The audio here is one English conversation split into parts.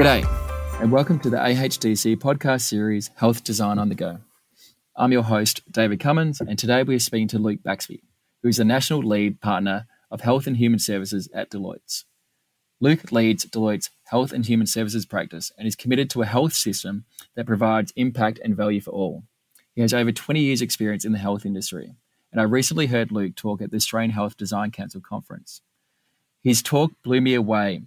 G'day, and welcome to the AHDC podcast series Health Design on the Go. I'm your host, David Cummins, and today we are speaking to Luke Baxby, who is the National Lead Partner of Health and Human Services at Deloitte. Luke leads Deloitte's Health and Human Services practice and is committed to a health system that provides impact and value for all. He has over 20 years' experience in the health industry, and I recently heard Luke talk at the Australian Health Design Council conference. His talk blew me away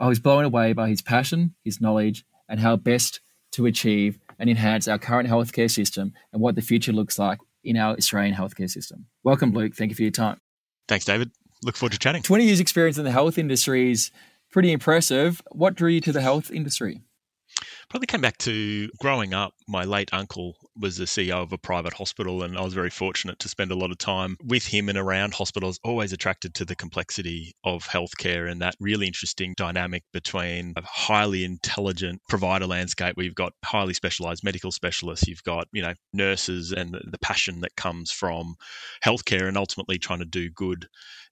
Oh, I was blown away by his passion, his knowledge, and how best to achieve and enhance our current healthcare system and what the future looks like in our Australian healthcare system. Welcome, Luke. Thank you for your time. Thanks, David. Look forward to chatting. 20 years' experience in the health industry is pretty impressive. What drew you to the health industry? Probably came back to growing up. My late uncle was the CEO of a private hospital, and I was very fortunate to spend a lot of time with him and around hospitals. Always attracted to the complexity of healthcare and that really interesting dynamic between a highly intelligent provider landscape where you've got highly specialized medical specialists, you've got you know nurses, and the passion that comes from healthcare, and ultimately trying to do good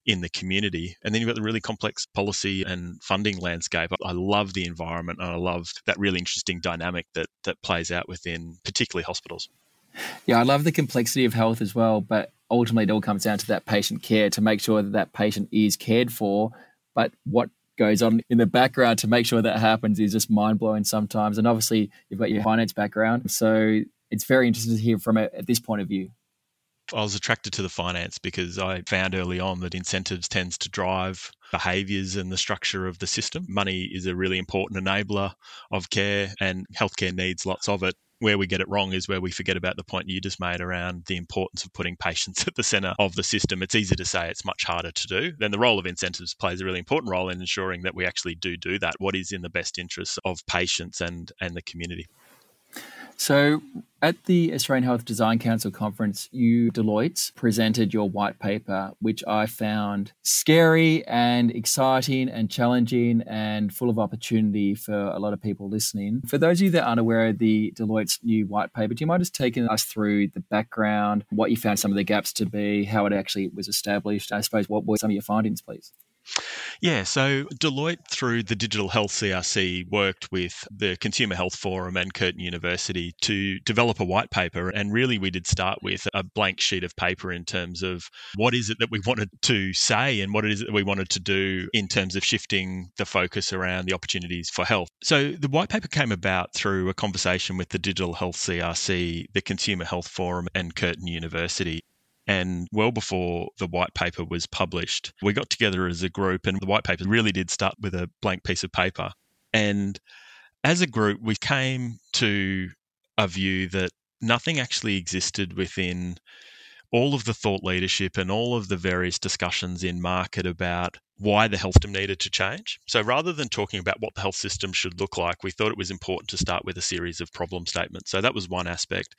in the community. And then you've got the really complex policy and funding landscape. I love the environment and I love that really interesting dynamic that that plays out within particularly hospitals. Yeah, I love the complexity of health as well, but ultimately it all comes down to that patient care to make sure that that patient is cared for, but what goes on in the background to make sure that happens is just mind blowing sometimes. And obviously, you've got your finance background, so it's very interesting to hear from it at this point of view. I was attracted to the finance because I found early on that incentives tends to drive behaviors and the structure of the system. Money is a really important enabler of care and healthcare needs lots of it. Where we get it wrong is where we forget about the point you just made around the importance of putting patients at the center of the system. It's easy to say, it's much harder to do. Then the role of incentives plays a really important role in ensuring that we actually do do that. What is in the best interests of patients and, and the community? So, at the Australian Health Design Council conference, you, Deloitte, presented your white paper, which I found scary and exciting and challenging and full of opportunity for a lot of people listening. For those of you that aren't aware of the Deloitte's new white paper, do you mind just taking us through the background, what you found some of the gaps to be, how it actually was established? I suppose what were some of your findings, please? Yeah, so Deloitte, through the Digital Health CRC, worked with the Consumer Health Forum and Curtin University to develop a white paper. And really, we did start with a blank sheet of paper in terms of what is it that we wanted to say and what it is that we wanted to do in terms of shifting the focus around the opportunities for health. So the white paper came about through a conversation with the Digital Health CRC, the Consumer Health Forum, and Curtin University. And well before the white paper was published, we got together as a group, and the white paper really did start with a blank piece of paper. And as a group, we came to a view that nothing actually existed within all of the thought leadership and all of the various discussions in market about why the health system needed to change. So rather than talking about what the health system should look like, we thought it was important to start with a series of problem statements. So that was one aspect.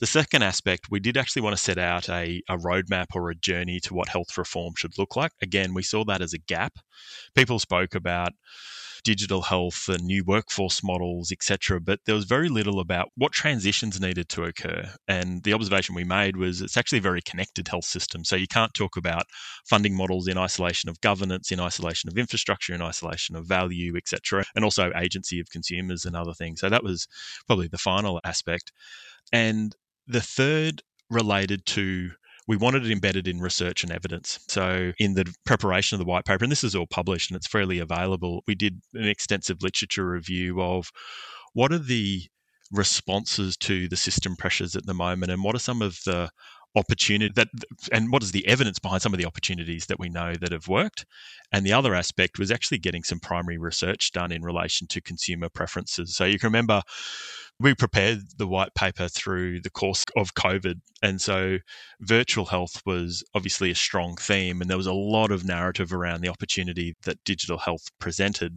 The second aspect, we did actually want to set out a, a roadmap or a journey to what health reform should look like. Again, we saw that as a gap. People spoke about digital health and new workforce models, etc. But there was very little about what transitions needed to occur. And the observation we made was it's actually a very connected health system. So you can't talk about funding models in isolation of governance, in isolation of infrastructure, in isolation of value, etc. And also agency of consumers and other things. So that was probably the final aspect. And the third related to we wanted it embedded in research and evidence. So, in the preparation of the white paper, and this is all published and it's freely available, we did an extensive literature review of what are the responses to the system pressures at the moment and what are some of the opportunity that and what is the evidence behind some of the opportunities that we know that have worked and the other aspect was actually getting some primary research done in relation to consumer preferences so you can remember we prepared the white paper through the course of COVID. And so virtual health was obviously a strong theme, and there was a lot of narrative around the opportunity that digital health presented.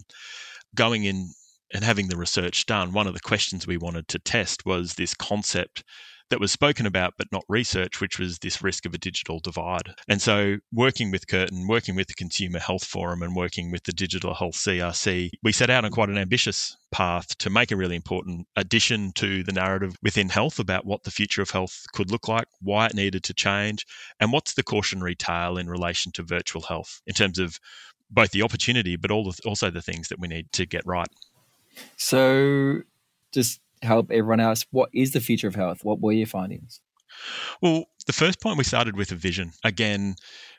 Going in and having the research done, one of the questions we wanted to test was this concept that was spoken about but not researched, which was this risk of a digital divide. And so, working with Curtin, working with the Consumer Health Forum, and working with the Digital Health CRC, we set out on quite an ambitious path to make a really important addition to the narrative within health about what the future of health could look like, why it needed to change, and what's the cautionary tale in relation to virtual health in terms of both the opportunity but also the things that we need to get right. So, just help everyone else, what is the future of health? What were your findings? Well, the first point we started with a vision. Again,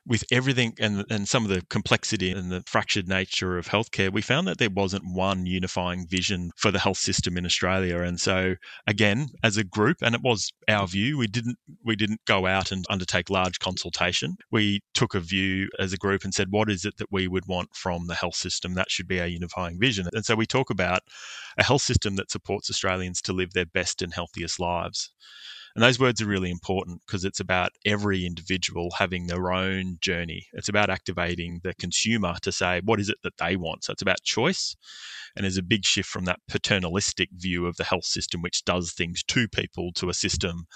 with everything and, and some of the complexity and the fractured nature of healthcare, we found that there wasn't one unifying vision for the health system in Australia. And so, again, as a group, and it was our view, we didn't we didn't go out and undertake large consultation. We took a view as a group and said, what is it that we would want from the health system? That should be our unifying vision. And so we talk about a health system that supports Australians to live their best and healthiest lives. And those words are really important because it's about every individual having their own journey. It's about activating the consumer to say, what is it that they want? So it's about choice. And there's a big shift from that paternalistic view of the health system, which does things to people, to a system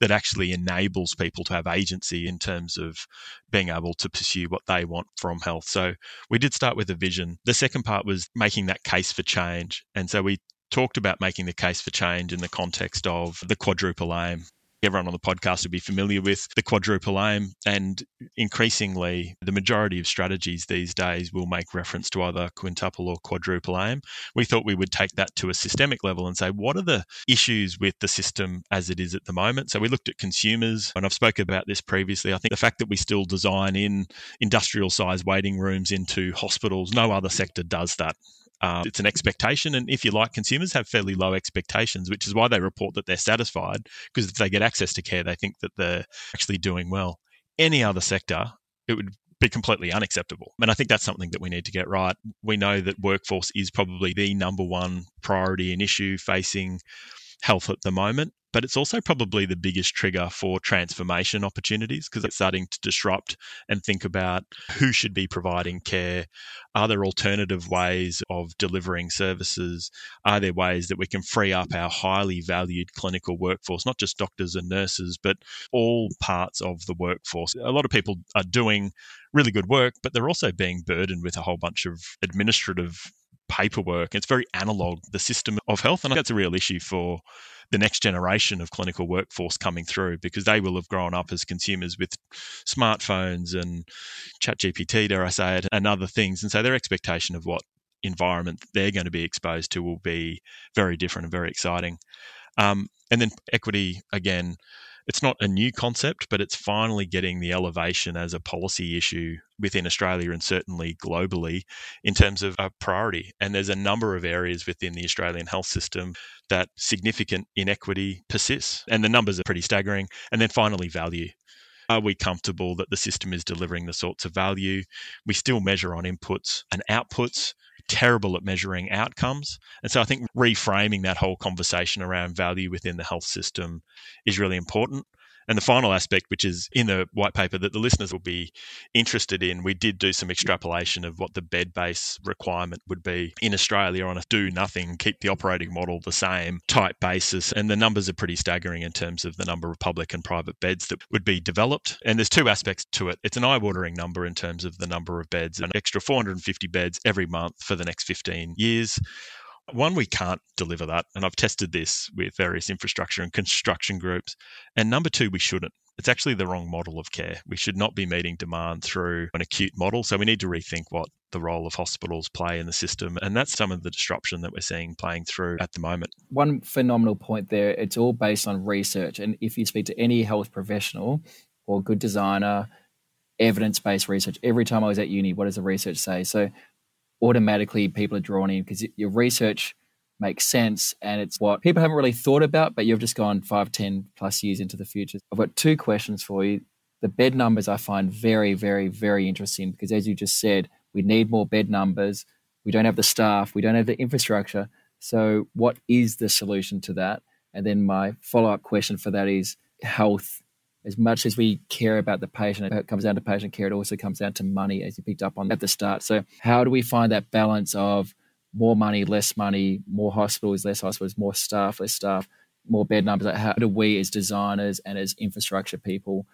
that actually enables people to have agency in terms of being able to pursue what they want from health. So we did start with a vision. The second part was making that case for change. And so we talked about making the case for change in the context of the quadruple aim. Everyone on the podcast would be familiar with the quadruple aim, and increasingly, the majority of strategies these days will make reference to either quintuple or quadruple aim. We thought we would take that to a systemic level and say, what are the issues with the system as it is at the moment? So we looked at consumers, and I've spoken about this previously. I think the fact that we still design in industrial size waiting rooms into hospitals, no other sector does that. Um, it's an expectation, and if you like, consumers have fairly low expectations, which is why they report that they're satisfied. Because if they get access to care, they think that they're actually doing well. Any other sector, it would be completely unacceptable. And I think that's something that we need to get right. We know that workforce is probably the number one priority and issue facing health at the moment but it's also probably the biggest trigger for transformation opportunities because it's starting to disrupt and think about who should be providing care. Are there alternative ways of delivering services? Are there ways that we can free up our highly valued clinical workforce, not just doctors and nurses, but all parts of the workforce? A lot of people are doing really good work, but they're also being burdened with a whole bunch of administrative paperwork. It's very analog, the system of health. And that's a real issue for the next generation of clinical workforce coming through because they will have grown up as consumers with smartphones and ChatGPT, dare I say it, and other things. And so their expectation of what environment they're going to be exposed to will be very different and very exciting. Um, and then equity, again, it's not a new concept, but it's finally getting the elevation as a policy issue within Australia and certainly globally in terms of a priority. And there's a number of areas within the Australian health system that significant inequity persists, and the numbers are pretty staggering. And then finally, value. Are we comfortable that the system is delivering the sorts of value? We still measure on inputs and outputs terrible at measuring outcomes. And so I think reframing that whole conversation around value within the health system is really important. And the final aspect, which is in the white paper that the listeners will be interested in, we did do some extrapolation of what the bed base requirement would be in Australia on a do nothing, keep the operating model the same type basis. And the numbers are pretty staggering in terms of the number of public and private beds that would be developed. And there's two aspects to it. It's an eye watering number in terms of the number of beds, an extra 450 beds every month for the next 15 years. One, we can't deliver that. And I've tested this with various infrastructure and construction groups. And number two, we shouldn't. It's actually the wrong model of care. We should not be meeting demand through an acute model. So we need to rethink what the role of hospitals play in the system. And that's some of the disruption that we're seeing playing through at the moment. One phenomenal point there it's all based on research. And if you speak to any health professional or good designer, evidence based research, every time I was at uni, what does the research say? So automatically people are drawn in because your research makes sense and it's what people haven't really thought about, but you've just gone five, 10 plus years into the future. I've got two questions for you. The bed numbers I find very, very, very interesting because, as you just said, we need more bed numbers. We don't have the staff, we don't have the infrastructure. So, what is the solution to that? And then, my follow up question for that is health as much as we care about the patient, it comes down to patient care, it also comes down to money, as you picked up on at the start. So, how do we find that balance of more money, less money, more hospitals, less hospitals, more staff, less staff, more bed numbers? How do we, as designers and as infrastructure people,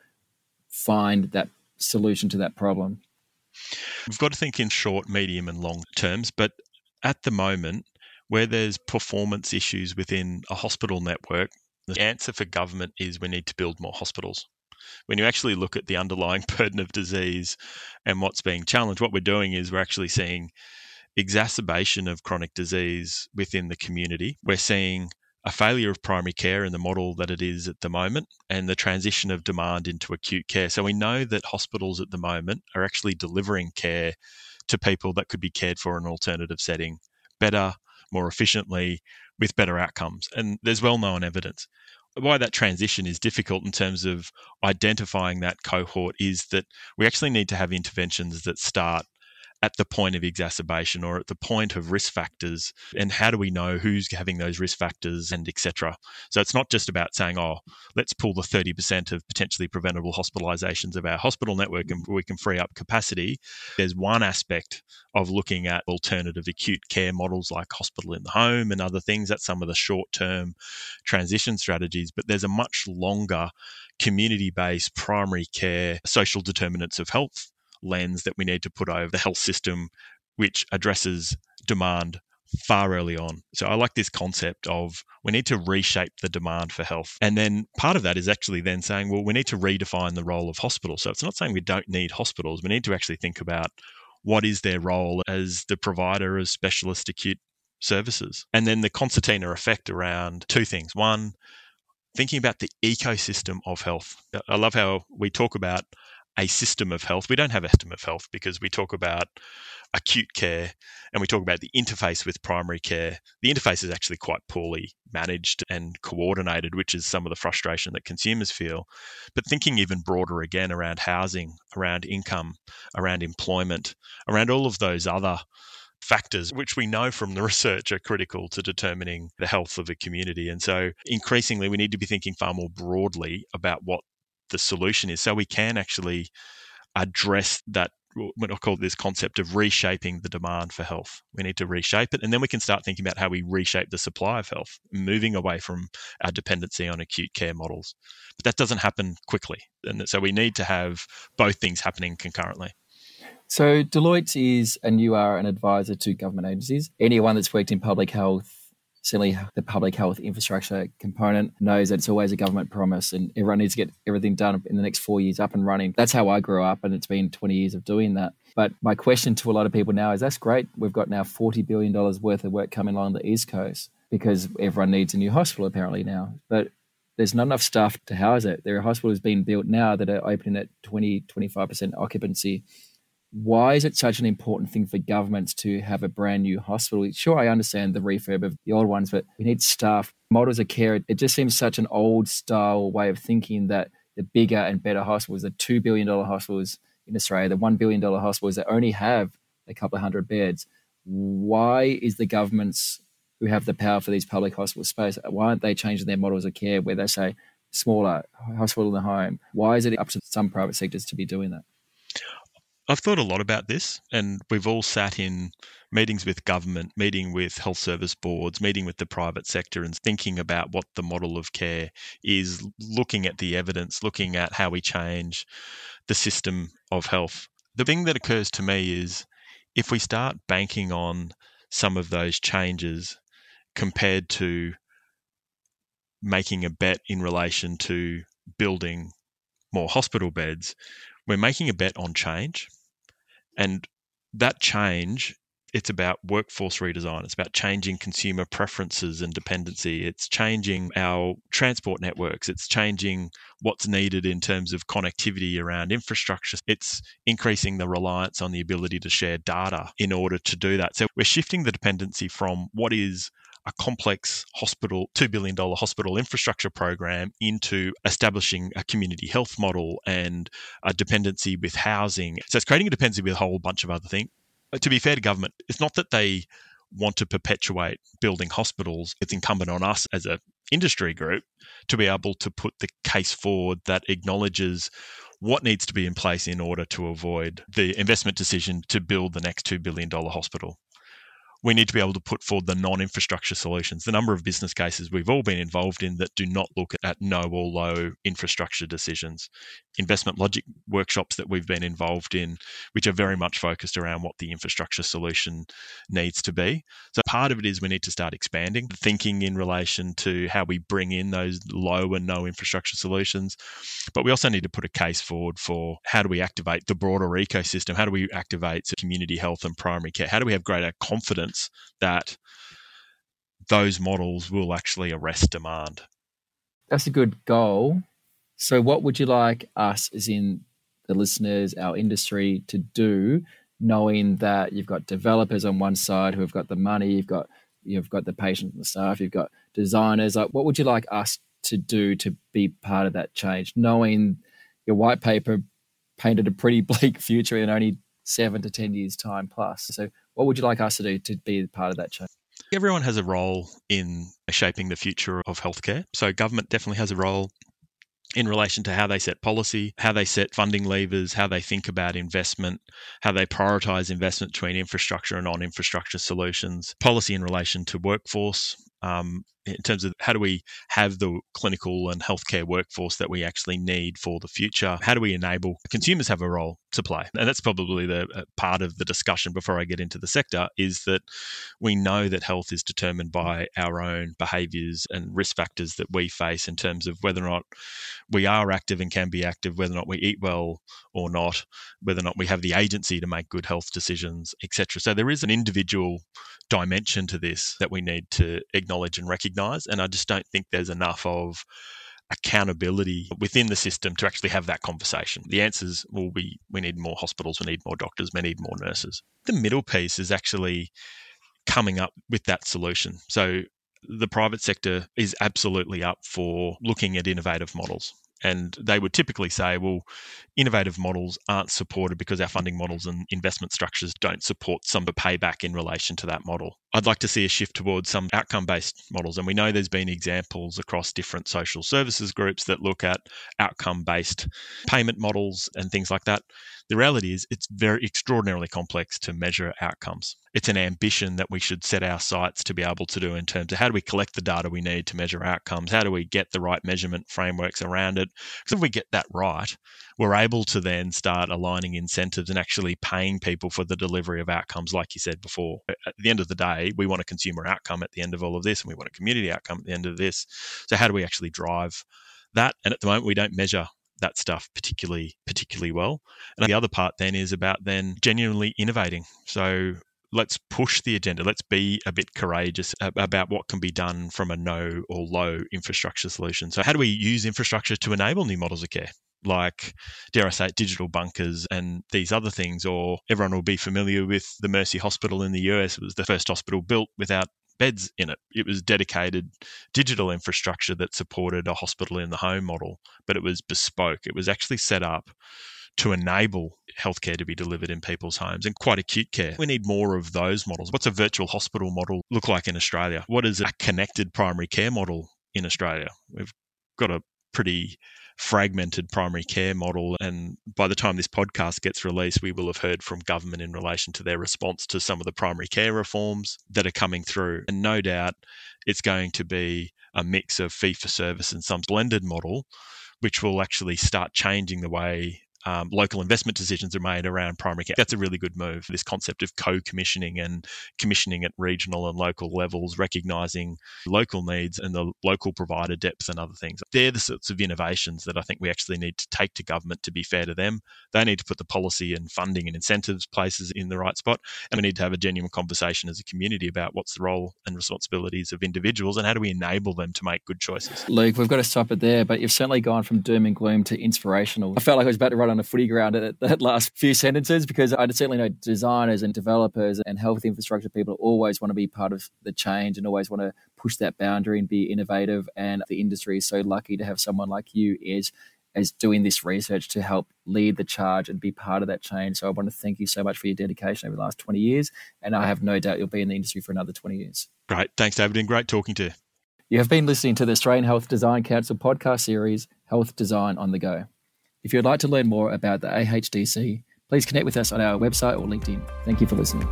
find that solution to that problem? We've got to think in short, medium, and long terms. But at the moment, where there's performance issues within a hospital network, the answer for government is we need to build more hospitals. When you actually look at the underlying burden of disease and what's being challenged, what we're doing is we're actually seeing exacerbation of chronic disease within the community. We're seeing a failure of primary care in the model that it is at the moment and the transition of demand into acute care. So we know that hospitals at the moment are actually delivering care to people that could be cared for in an alternative setting better, more efficiently, with better outcomes. And there's well known evidence. Why that transition is difficult in terms of identifying that cohort is that we actually need to have interventions that start at the point of exacerbation or at the point of risk factors and how do we know who's having those risk factors and etc so it's not just about saying oh let's pull the 30% of potentially preventable hospitalizations of our hospital network and we can free up capacity. There's one aspect of looking at alternative acute care models like hospital in the home and other things. That's some of the short term transition strategies but there's a much longer community based primary care social determinants of health lens that we need to put over the health system, which addresses demand far early on. So I like this concept of we need to reshape the demand for health. And then part of that is actually then saying, well, we need to redefine the role of hospitals. So it's not saying we don't need hospitals. We need to actually think about what is their role as the provider of specialist acute services. And then the concertina effect around two things. One, thinking about the ecosystem of health. I love how we talk about a system of health. We don't have a system of health because we talk about acute care and we talk about the interface with primary care. The interface is actually quite poorly managed and coordinated, which is some of the frustration that consumers feel. But thinking even broader again around housing, around income, around employment, around all of those other factors, which we know from the research are critical to determining the health of a community. And so increasingly, we need to be thinking far more broadly about what the solution is. So we can actually address that what I call this concept of reshaping the demand for health. We need to reshape it, and then we can start thinking about how we reshape the supply of health, moving away from our dependency on acute care models. But that doesn't happen quickly, and so we need to have both things happening concurrently. So Deloitte is, and you are an advisor to government agencies. Anyone that's worked in public health certainly the public health infrastructure component knows that it's always a government promise and everyone needs to get everything done in the next four years up and running. That's how I grew up, and it's been 20 years of doing that. But my question to a lot of people now is that's great. We've got now $40 billion worth of work coming along the East Coast because everyone needs a new hospital apparently now. But there's not enough staff to house it. There are hospitals being built now that are opening at 20, 25% occupancy why is it such an important thing for governments to have a brand new hospital? Sure, I understand the refurb of the old ones, but we need staff, models of care. It just seems such an old style way of thinking that the bigger and better hospitals, the $2 billion hospitals in Australia, the $1 billion hospitals that only have a couple of hundred beds, why is the governments who have the power for these public hospital space, why aren't they changing their models of care where they say smaller hospital in the home? Why is it up to some private sectors to be doing that? I've thought a lot about this, and we've all sat in meetings with government, meeting with health service boards, meeting with the private sector, and thinking about what the model of care is, looking at the evidence, looking at how we change the system of health. The thing that occurs to me is if we start banking on some of those changes compared to making a bet in relation to building more hospital beds, we're making a bet on change. And that change, it's about workforce redesign. It's about changing consumer preferences and dependency. It's changing our transport networks. It's changing what's needed in terms of connectivity around infrastructure. It's increasing the reliance on the ability to share data in order to do that. So we're shifting the dependency from what is a complex hospital, $2 billion hospital infrastructure program into establishing a community health model and a dependency with housing. So it's creating a dependency with a whole bunch of other things. To be fair to government, it's not that they want to perpetuate building hospitals. It's incumbent on us as a industry group to be able to put the case forward that acknowledges what needs to be in place in order to avoid the investment decision to build the next $2 billion hospital we need to be able to put forward the non infrastructure solutions. The number of business cases we've all been involved in that do not look at no or low infrastructure decisions. Investment logic workshops that we've been involved in, which are very much focused around what the infrastructure solution needs to be. So part of it is we need to start expanding thinking in relation to how we bring in those low and no infrastructure solutions. But we also need to put a case forward for how do we activate the broader ecosystem? How do we activate community health and primary care? How do we have greater confidence that those models will actually arrest demand? That's a good goal. So, what would you like us, as in the listeners, our industry, to do, knowing that you've got developers on one side who have got the money, you've got you've got the patients and the staff, you've got designers. Like, what would you like us to do to be part of that change, knowing your white paper painted a pretty bleak future in only seven to 10 years' time plus. So, what would you like us to do to be part of that change? Everyone has a role in shaping the future of healthcare. So, government definitely has a role in relation to how they set policy, how they set funding levers, how they think about investment, how they prioritize investment between infrastructure and non infrastructure solutions, policy in relation to workforce, um, in terms of how do we have the clinical and healthcare workforce that we actually need for the future? How do we enable consumers have a role to play? And that's probably the uh, part of the discussion before I get into the sector is that we know that health is determined by our own behaviors and risk factors that we face in terms of whether or not we are active and can be active, whether or not we eat well or not, whether or not we have the agency to make good health decisions, etc. So there is an individual dimension to this that we need to acknowledge and recognize. And I just don't think there's enough of accountability within the system to actually have that conversation. The answers will be we need more hospitals, we need more doctors, we need more nurses. The middle piece is actually coming up with that solution. So the private sector is absolutely up for looking at innovative models. And they would typically say, well, innovative models aren't supported because our funding models and investment structures don't support some payback in relation to that model. I'd like to see a shift towards some outcome based models. And we know there's been examples across different social services groups that look at outcome based payment models and things like that. The reality is, it's very extraordinarily complex to measure outcomes. It's an ambition that we should set our sights to be able to do in terms of how do we collect the data we need to measure outcomes? How do we get the right measurement frameworks around it? Because if we get that right, we're able to then start aligning incentives and actually paying people for the delivery of outcomes, like you said before. At the end of the day, we want a consumer outcome at the end of all of this, and we want a community outcome at the end of this. So, how do we actually drive that? And at the moment, we don't measure that stuff particularly particularly well. And the other part then is about then genuinely innovating. So let's push the agenda. Let's be a bit courageous about what can be done from a no or low infrastructure solution. So how do we use infrastructure to enable new models of care? like, dare I say it, digital bunkers and these other things, or everyone will be familiar with the Mercy Hospital in the US. It was the first hospital built without beds in it. It was dedicated digital infrastructure that supported a hospital in the home model, but it was bespoke. It was actually set up to enable healthcare to be delivered in people's homes and quite acute care. We need more of those models. What's a virtual hospital model look like in Australia? What is a connected primary care model in Australia? We've got a pretty fragmented primary care model. And by the time this podcast gets released, we will have heard from government in relation to their response to some of the primary care reforms that are coming through. And no doubt it's going to be a mix of fee for service and some blended model, which will actually start changing the way um, local investment decisions are made around primary care. That's a really good move. This concept of co commissioning and commissioning at regional and local levels, recognizing local needs and the local provider depth and other things. They're the sorts of innovations that I think we actually need to take to government to be fair to them. They need to put the policy and funding and incentives places in the right spot. And we need to have a genuine conversation as a community about what's the role and responsibilities of individuals and how do we enable them to make good choices. Luke, we've got to stop it there, but you've certainly gone from doom and gloom to inspirational. I felt like I was about to run on a footy ground at that last few sentences because I certainly know designers and developers and health infrastructure people always want to be part of the change and always want to push that boundary and be innovative. And the industry is so lucky to have someone like you is as doing this research to help lead the charge and be part of that change. So I want to thank you so much for your dedication over the last 20 years. And I have no doubt you'll be in the industry for another 20 years. Great. Thanks, David. And great talking to you. You have been listening to the Australian Health Design Council podcast series, Health Design on the Go. If you'd like to learn more about the AHDC, please connect with us on our website or LinkedIn. Thank you for listening.